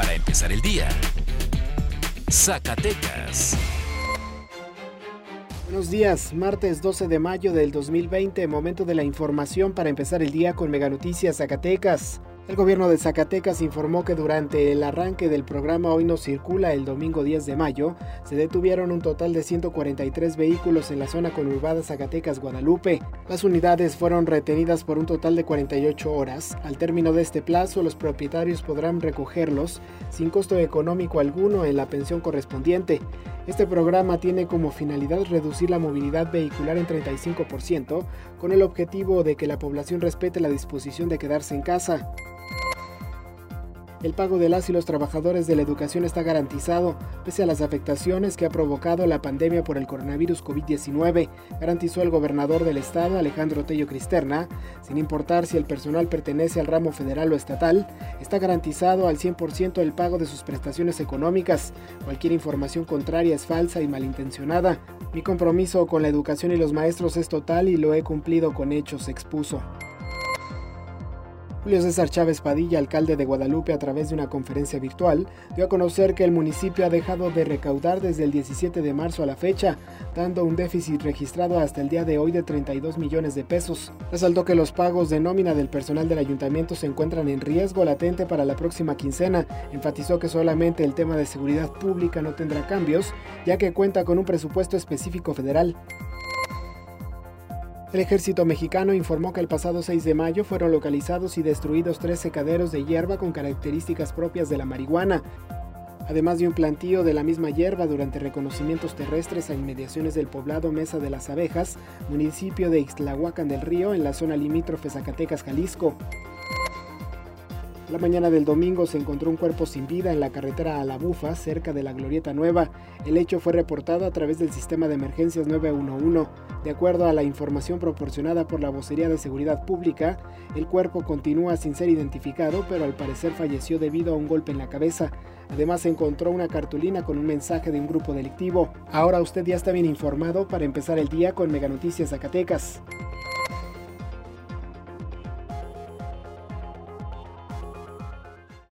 para empezar el día. Zacatecas. Buenos días, martes 12 de mayo del 2020, momento de la información para empezar el día con Mega Noticias Zacatecas. El gobierno de Zacatecas informó que durante el arranque del programa Hoy no circula el domingo 10 de mayo, se detuvieron un total de 143 vehículos en la zona conurbada Zacatecas-Guadalupe. Las unidades fueron retenidas por un total de 48 horas. Al término de este plazo, los propietarios podrán recogerlos sin costo económico alguno en la pensión correspondiente. Este programa tiene como finalidad reducir la movilidad vehicular en 35%, con el objetivo de que la población respete la disposición de quedarse en casa. El pago de las y los trabajadores de la educación está garantizado, pese a las afectaciones que ha provocado la pandemia por el coronavirus COVID-19, garantizó el gobernador del estado, Alejandro Tello Cristerna. Sin importar si el personal pertenece al ramo federal o estatal, está garantizado al 100% el pago de sus prestaciones económicas. Cualquier información contraria es falsa y malintencionada. Mi compromiso con la educación y los maestros es total y lo he cumplido con hechos, expuso. Julio César Chávez Padilla, alcalde de Guadalupe, a través de una conferencia virtual, dio a conocer que el municipio ha dejado de recaudar desde el 17 de marzo a la fecha, dando un déficit registrado hasta el día de hoy de 32 millones de pesos. Resaltó que los pagos de nómina del personal del ayuntamiento se encuentran en riesgo latente para la próxima quincena. Enfatizó que solamente el tema de seguridad pública no tendrá cambios, ya que cuenta con un presupuesto específico federal. El ejército mexicano informó que el pasado 6 de mayo fueron localizados y destruidos tres secaderos de hierba con características propias de la marihuana, además de un plantío de la misma hierba durante reconocimientos terrestres a inmediaciones del poblado Mesa de las Abejas, municipio de Ixtlahuacan del Río, en la zona limítrofe Zacatecas, Jalisco. La mañana del domingo se encontró un cuerpo sin vida en la carretera a La Bufa, cerca de la Glorieta Nueva. El hecho fue reportado a través del sistema de emergencias 911. De acuerdo a la información proporcionada por la Vocería de Seguridad Pública, el cuerpo continúa sin ser identificado, pero al parecer falleció debido a un golpe en la cabeza. Además se encontró una cartulina con un mensaje de un grupo delictivo. Ahora usted ya está bien informado para empezar el día con Mega Noticias Zacatecas.